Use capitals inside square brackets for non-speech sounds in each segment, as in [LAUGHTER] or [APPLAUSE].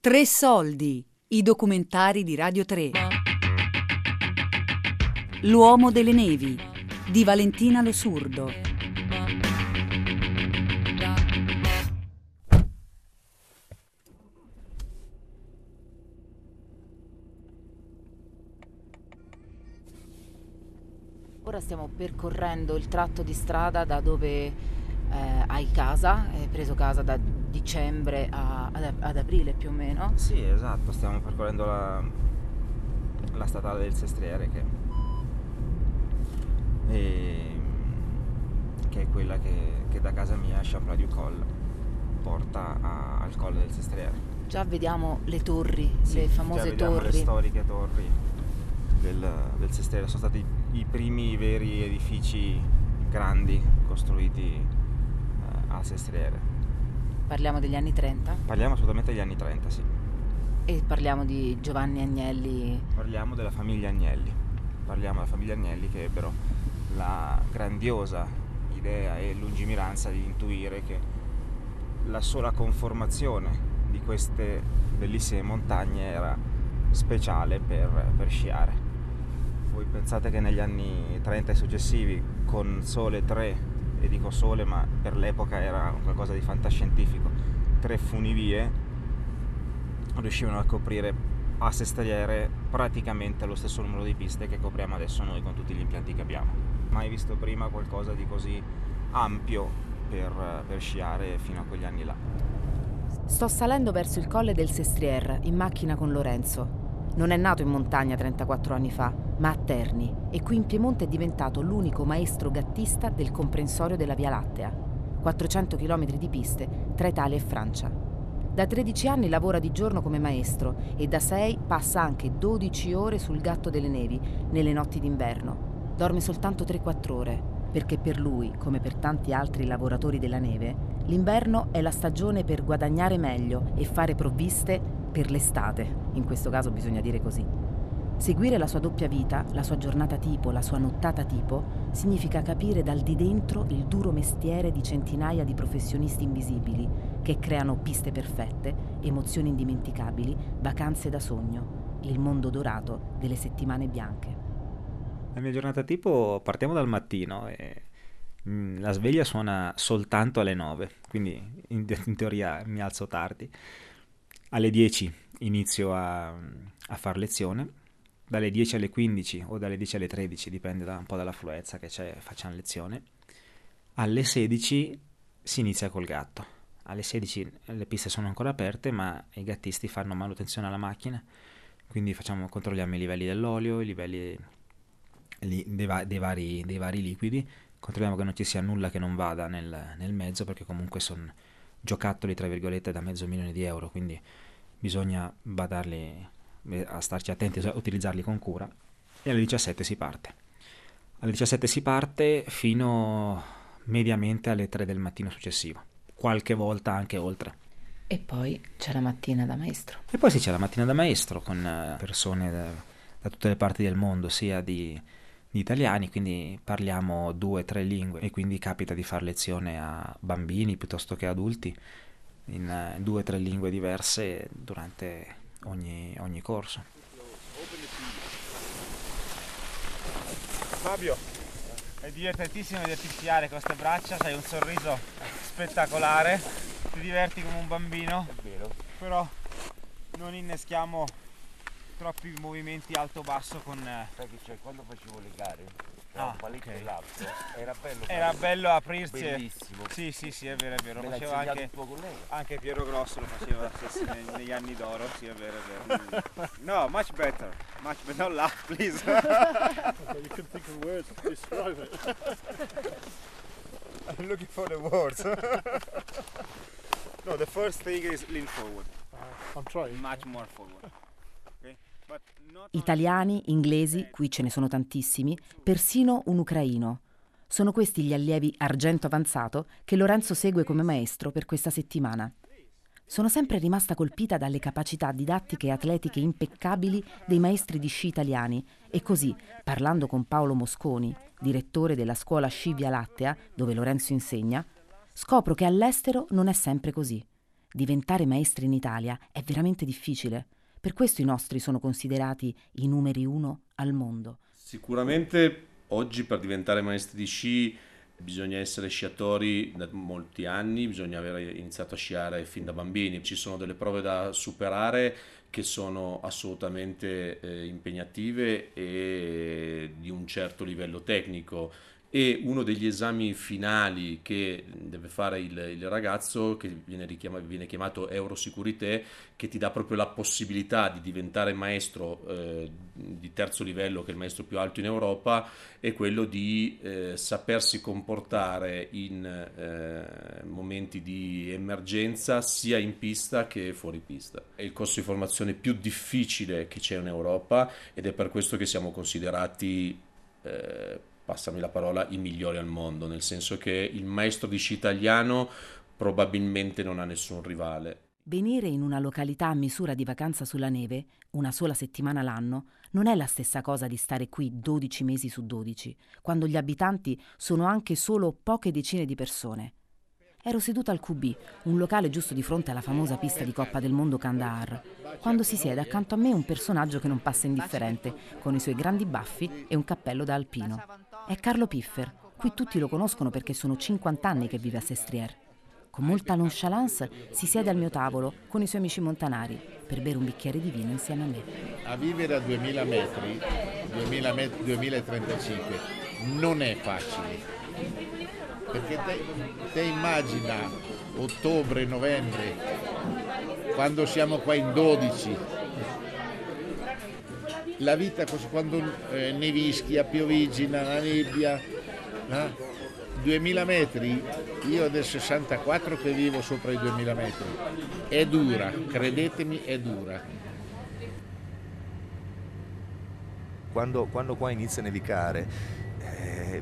Tre soldi, i documentari di Radio 3. L'uomo delle nevi di Valentina Losurdo. Ora stiamo percorrendo il tratto di strada da dove eh, hai casa, hai preso casa da dicembre a, ad, ad, aprile più o meno. Sì, esatto, stiamo percorrendo la, la statale del Sestriere che, e, che è quella che, che, da casa mia a Champlain du Col porta a, al colle del Sestriere. Già vediamo le torri, sì, le famose torri. le storiche torri del, del Sestriere, sono stati i primi veri edifici grandi costruiti eh, a Sestriere. Parliamo degli anni 30? Parliamo assolutamente degli anni 30, sì. E parliamo di Giovanni Agnelli? Parliamo della famiglia Agnelli. Parliamo della famiglia Agnelli che ebbero la grandiosa idea e lungimiranza di intuire che la sola conformazione di queste bellissime montagne era speciale per, per sciare. Voi pensate che negli anni 30 e successivi, con sole tre e dico sole ma per l'epoca era qualcosa di fantascientifico, tre funivie riuscivano a coprire a Sestriere praticamente lo stesso numero di piste che copriamo adesso noi con tutti gli impianti che abbiamo. Mai visto prima qualcosa di così ampio per, per sciare fino a quegli anni là. Sto salendo verso il colle del Sestriere in macchina con Lorenzo. Non è nato in montagna 34 anni fa, ma a Terni e qui in Piemonte è diventato l'unico maestro gattista del comprensorio della Via Lattea. 400 km di piste tra Italia e Francia. Da 13 anni lavora di giorno come maestro e da 6 passa anche 12 ore sul gatto delle nevi nelle notti d'inverno. Dorme soltanto 3-4 ore, perché per lui, come per tanti altri lavoratori della neve, l'inverno è la stagione per guadagnare meglio e fare provviste per l'estate, in questo caso bisogna dire così. Seguire la sua doppia vita, la sua giornata tipo, la sua nottata tipo, significa capire dal di dentro il duro mestiere di centinaia di professionisti invisibili che creano piste perfette, emozioni indimenticabili, vacanze da sogno, il mondo dorato delle settimane bianche. La mia giornata tipo partiamo dal mattino e mm, la sveglia suona soltanto alle 9, quindi in, [LAUGHS] in teoria mi alzo tardi alle 10 inizio a, a fare lezione, dalle 10 alle 15 o dalle 10 alle 13, dipende da un po' dall'affluenza che c'è, facciamo lezione. Alle 16 si inizia col gatto. Alle 16 le piste sono ancora aperte, ma i gattisti fanno manutenzione alla macchina, quindi facciamo, controlliamo i livelli dell'olio, i livelli dei, dei, vari, dei, vari, liquidi, controlliamo che non ci sia nulla che non vada nel, nel mezzo, perché comunque sono giocattoli tra virgolette da mezzo milione di euro, quindi bisogna badarli eh, a starci attenti a utilizzarli con cura e alle 17 si parte. Alle 17 si parte fino mediamente alle 3 del mattino successivo, qualche volta anche oltre. E poi c'è la mattina da maestro. E poi sì, c'è la mattina da maestro con eh, persone da, da tutte le parti del mondo, sia di di italiani, quindi parliamo due o tre lingue. E quindi capita di fare lezione a bambini piuttosto che adulti in uh, due o tre lingue diverse durante ogni, ogni corso. Fabio, è divertentissimo vederti sciare con queste braccia, hai un sorriso spettacolare, ti diverti come un bambino, però non inneschiamo troppi movimenti alto-basso con... Eh, Sai che c'è, quando facevo le gare, ah, un paletto okay. l'altro, era bello. Era bello aprirsi. Bellissimo. Sì, sì, sì, è vero, è vero. Lo faceva anche, anche Piero Grosso lo faceva [LAUGHS] negli anni d'oro, sì, è vero, è vero. No, much better. Much better. Don't laugh, please. [LAUGHS] you can think of words to describe it. I'm looking for the words. no, the first thing is lean forward. Uh, I'm trying. Much more forward. Italiani, inglesi, qui ce ne sono tantissimi, persino un ucraino. Sono questi gli allievi argento avanzato che Lorenzo segue come maestro per questa settimana. Sono sempre rimasta colpita dalle capacità didattiche e atletiche impeccabili dei maestri di sci italiani e così, parlando con Paolo Mosconi, direttore della scuola sci Via Lattea, dove Lorenzo insegna, scopro che all'estero non è sempre così. diventare maestri in Italia è veramente difficile. Per questo i nostri sono considerati i numeri uno al mondo. Sicuramente oggi per diventare maestri di sci bisogna essere sciatori da molti anni, bisogna aver iniziato a sciare fin da bambini, ci sono delle prove da superare che sono assolutamente eh, impegnative e di un certo livello tecnico e uno degli esami finali che deve fare il, il ragazzo, che viene, richiama, viene, chiamato Eurosicurité, che ti dà proprio la possibilità di diventare maestro eh, di terzo livello, che è il maestro più alto in Europa, è quello di eh, sapersi comportare in eh, momenti di emergenza sia in pista che fuori pista. È il corso di formazione più difficile che c'è in Europa ed è per questo che siamo considerati eh, passami la parola, i migliori al mondo, nel senso che il maestro di sci italiano probabilmente non ha nessun rivale. Venire in una località a misura di vacanza sulla neve, una sola settimana l'anno, non è la stessa cosa di stare qui 12 mesi su 12, quando gli abitanti sono anche solo poche decine di persone. Ero seduta al QB, un locale giusto di fronte alla famosa pista di Coppa del Mondo Kandahar, quando si siede accanto a me un personaggio che non passa indifferente, con i suoi grandi baffi e un cappello da alpino. È Carlo Piffer. Qui tutti lo conoscono perché sono 50 anni che vive a Sestriere. Con molta nonchalance si siede al mio tavolo con i suoi amici montanari per bere un bicchiere di vino insieme a me. A vivere a 2000 metri, 2000 met- 2035, non è facile perché te, te immagina ottobre, novembre, quando siamo qua in 12, la vita quando eh, nevischia, piovigina, la nebbia, eh? 2000 metri, io del 64 che vivo sopra i 2000 metri, è dura, credetemi è dura. Quando, quando qua inizia a nevicare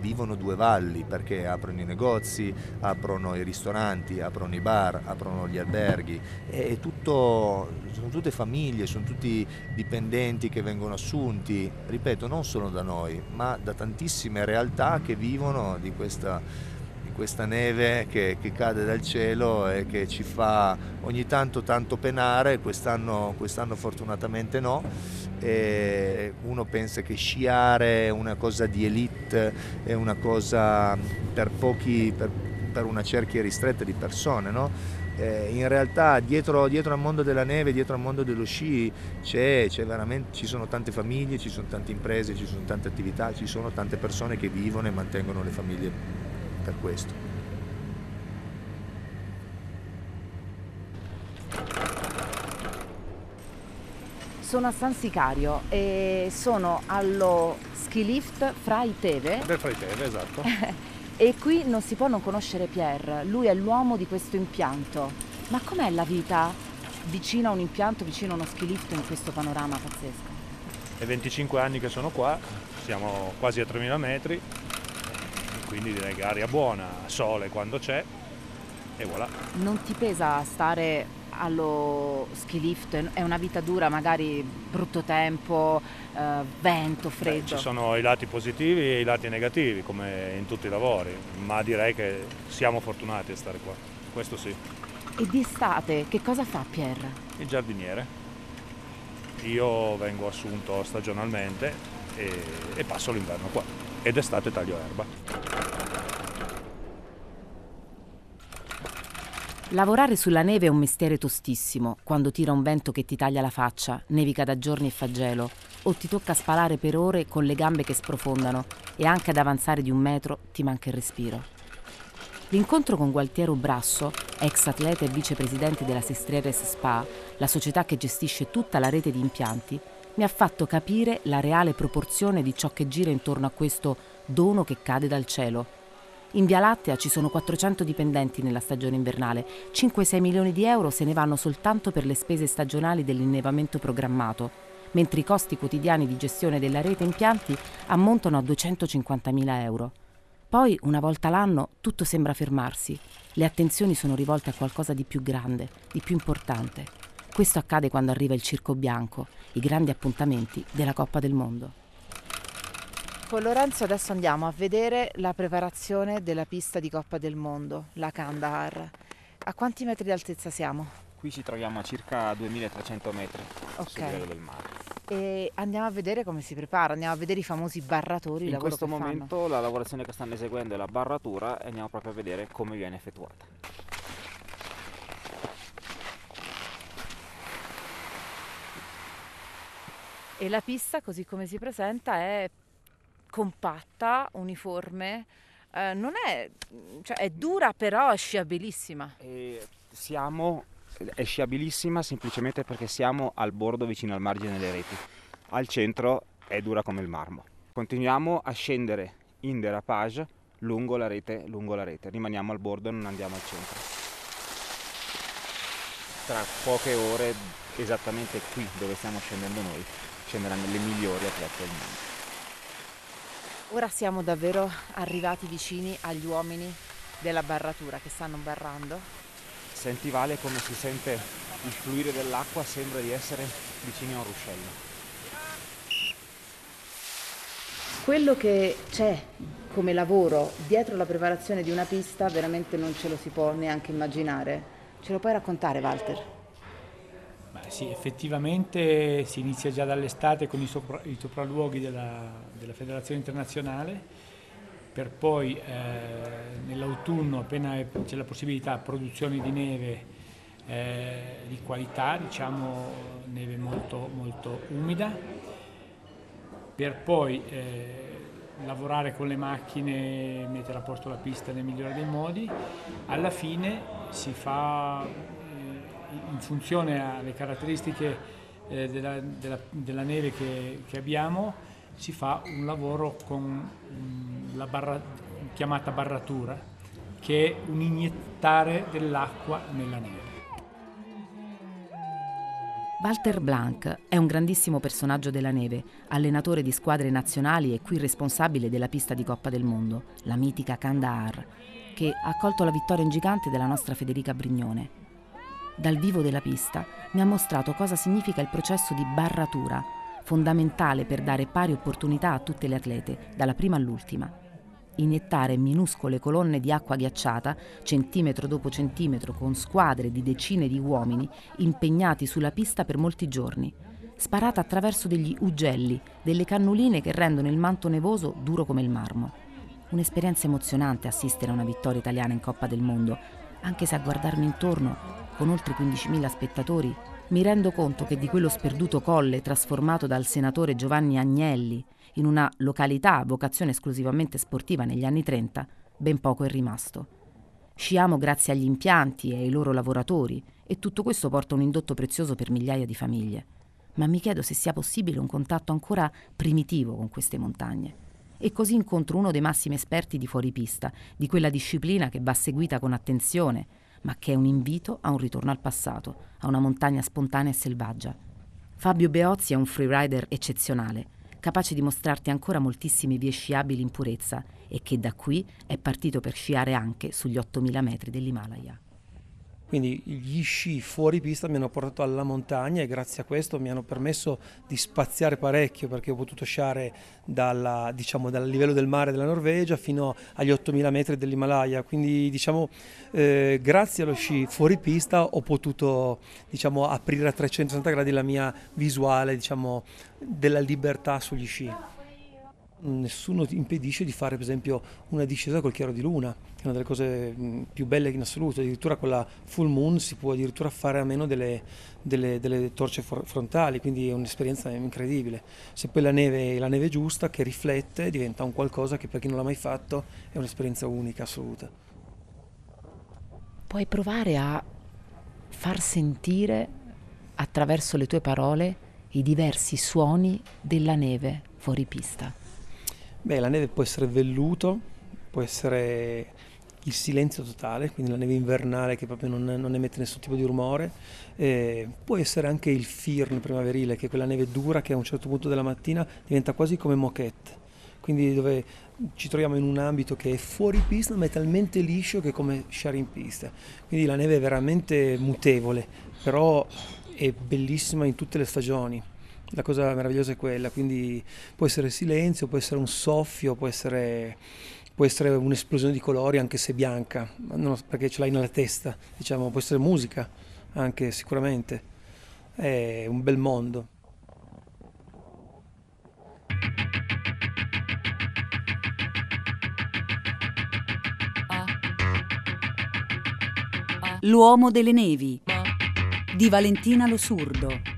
vivono due valli perché aprono i negozi, aprono i ristoranti, aprono i bar, aprono gli alberghi, è tutto, sono tutte famiglie, sono tutti dipendenti che vengono assunti, ripeto, non solo da noi, ma da tantissime realtà che vivono di questa questa neve che, che, cade dal cielo e che ci fa ogni tanto tanto penare, quest'anno, quest'anno fortunatamente no. E uno pensa che sciare è una cosa di elite, è una cosa per pochi, per, per una cerchia ristretta di persone, no? In realtà dietro, dietro, al mondo della neve, dietro al mondo dello sci c'è, c'è ci sono tante famiglie, ci sono tante imprese, ci sono tante attività, ci sono tante persone che vivono e mantengono le famiglie per questo. Sono a San Sicario e sono allo ski lift Fra i Teve. Del Fra i Teve, esatto. [LAUGHS] e qui non si può non conoscere Pierre, lui è l'uomo di questo impianto. Ma com'è la vita vicino a un impianto, vicino a uno ski lift in questo panorama pazzesco? È 25 anni che sono qua, siamo quasi a 3000 metri, quindi direi che aria buona, sole quando c'è e voilà. Non ti pesa stare allo ski lift? È una vita dura, magari brutto tempo, eh, vento, freddo? Beh, ci sono i lati positivi e i lati negativi, come in tutti i lavori, ma direi che siamo fortunati a stare qua, questo sì. E di estate che cosa fa Pierre? Il giardiniere. Io vengo assunto stagionalmente e, e passo l'inverno qua ed estate taglio erba. Lavorare sulla neve è un mestiere tostissimo, quando tira un vento che ti taglia la faccia, nevica da giorni e fa gelo, o ti tocca spalare per ore con le gambe che sprofondano. E anche ad avanzare di un metro ti manca il respiro. L'incontro con Gualtiero Brasso, ex atleta e vicepresidente della Sestrieres Spa, la società che gestisce tutta la rete di impianti, mi ha fatto capire la reale proporzione di ciò che gira intorno a questo dono che cade dal cielo in Via Lattea ci sono 400 dipendenti nella stagione invernale, 5-6 milioni di euro se ne vanno soltanto per le spese stagionali dell'innevamento programmato, mentre i costi quotidiani di gestione della rete impianti ammontano a 250 mila euro. Poi, una volta l'anno, tutto sembra fermarsi. Le attenzioni sono rivolte a qualcosa di più grande, di più importante. Questo accade quando arriva il circo bianco, i grandi appuntamenti della Coppa del Mondo. Con Lorenzo adesso andiamo a vedere la preparazione della pista di Coppa del Mondo, la Kandahar. A quanti metri di altezza siamo? Qui ci troviamo a circa 2300 metri Ok. sul livello del mare. E andiamo a vedere come si prepara, andiamo a vedere i famosi barratori, In questo che fanno. momento la lavorazione che stanno eseguendo è la barratura e andiamo proprio a vedere come viene effettuata. E la pista, così come si presenta, è compatta, uniforme, eh, non è, cioè è dura però è sciabilissima. E siamo, è sciabilissima semplicemente perché siamo al bordo vicino al margine delle reti. Al centro è dura come il marmo. Continuiamo a scendere in derapage lungo la rete, lungo la rete. Rimaniamo al bordo e non andiamo al centro. Tra poche ore, esattamente qui dove stiamo scendendo noi, scenderanno le migliori atlete del mondo. Ora siamo davvero arrivati vicini agli uomini della barratura che stanno barrando. Senti Vale come si sente il fluire dell'acqua, sembra di essere vicino a un ruscello. Quello che c'è come lavoro dietro la preparazione di una pista veramente non ce lo si può neanche immaginare. Ce lo puoi raccontare Walter? Sì, effettivamente si inizia già dall'estate con i, sopra- i sopralluoghi della, della Federazione Internazionale, per poi eh, nell'autunno, appena c'è la possibilità, produzioni di neve eh, di qualità, diciamo neve molto, molto umida, per poi eh, lavorare con le macchine, mettere a posto la pista nel migliore dei modi. Alla fine si fa in funzione alle caratteristiche eh, della, della- della neve che, che abbiamo, si fa un lavoro con mm, la barra, chiamata barratura, che è un iniettare dell'acqua nella neve. Walter Blanc è un grandissimo personaggio della neve, allenatore di squadre nazionali e qui responsabile della pista di Coppa del Mondo, la mitica Kandahar, che ha accolto la vittoria in gigante della nostra Federica Brignone. Dal vivo della pista mi ha mostrato cosa significa il processo di barratura, fondamentale per dare pari opportunità a tutte le atlete, dalla prima all'ultima iniettare minuscole colonne di acqua ghiacciata, centimetro dopo centimetro, con squadre di decine di uomini impegnati sulla pista per molti giorni, sparata attraverso degli ugelli, delle cannuline che rendono il manto nevoso duro come il marmo. Un'esperienza emozionante assistere a una vittoria italiana in Coppa del Mondo, anche se a guardarmi intorno, con oltre 15.000 spettatori, mi rendo conto che di quello sperduto colle trasformato dal senatore Giovanni Agnelli in una località a vocazione esclusivamente sportiva negli anni 30, ben poco è rimasto. Sciamo grazie agli impianti e ai loro lavoratori e tutto questo porta un indotto prezioso per migliaia di famiglie. Ma mi chiedo se sia possibile un contatto ancora primitivo con queste montagne. E così incontro uno dei massimi esperti di fuoripista, di quella disciplina che va seguita con attenzione, ma che è un invito a un ritorno al passato, a una montagna spontanea e selvaggia. Fabio Beozzi è un freerider eccezionale, capace di mostrarti ancora moltissime vie sciabili in purezza e che da qui è partito per sciare anche sugli 8000 metri dell'Himalaya. Quindi gli sci fuori pista mi hanno portato alla montagna e grazie a questo mi hanno permesso di spaziare parecchio perché ho potuto sciare dalla, diciamo, dal livello del mare della Norvegia fino agli 8000 metri dell'Himalaya. Quindi diciamo, eh, grazie allo sci fuori pista ho potuto diciamo, aprire a 360 gradi la mia visuale diciamo, della libertà sugli sci. Nessuno ti impedisce di fare per esempio una discesa col chiaro di luna, che è una delle cose mh, più belle in assoluto, addirittura con la full moon si può addirittura fare a meno delle, delle- delle torce frontali, quindi è un'esperienza incredibile. Se poi la neve è la neve giusta che riflette diventa un qualcosa che per chi non l'ha mai fatto è un'esperienza unica, assoluta. Puoi provare a far sentire attraverso le tue parole i diversi suoni della neve fuori pista. Beh, la neve può essere velluto, può essere il silenzio totale, quindi la neve invernale che proprio non, non emette nessun tipo di rumore, eh, può essere anche il firn primaverile, che è quella neve dura che a un certo punto della mattina diventa quasi come moquette, quindi dove ci troviamo in un ambito che è fuori pista ma è talmente liscio che è come sciare in pista, quindi la neve è veramente mutevole, però è bellissima in tutte le stagioni. La cosa meravigliosa è quella, quindi può essere silenzio, può essere un soffio, può essere, può essere un'esplosione di colori anche se bianca, perché ce l'hai nella testa, diciamo, può essere musica anche sicuramente, è un bel mondo. L'uomo delle nevi di Valentina Lo Surdo.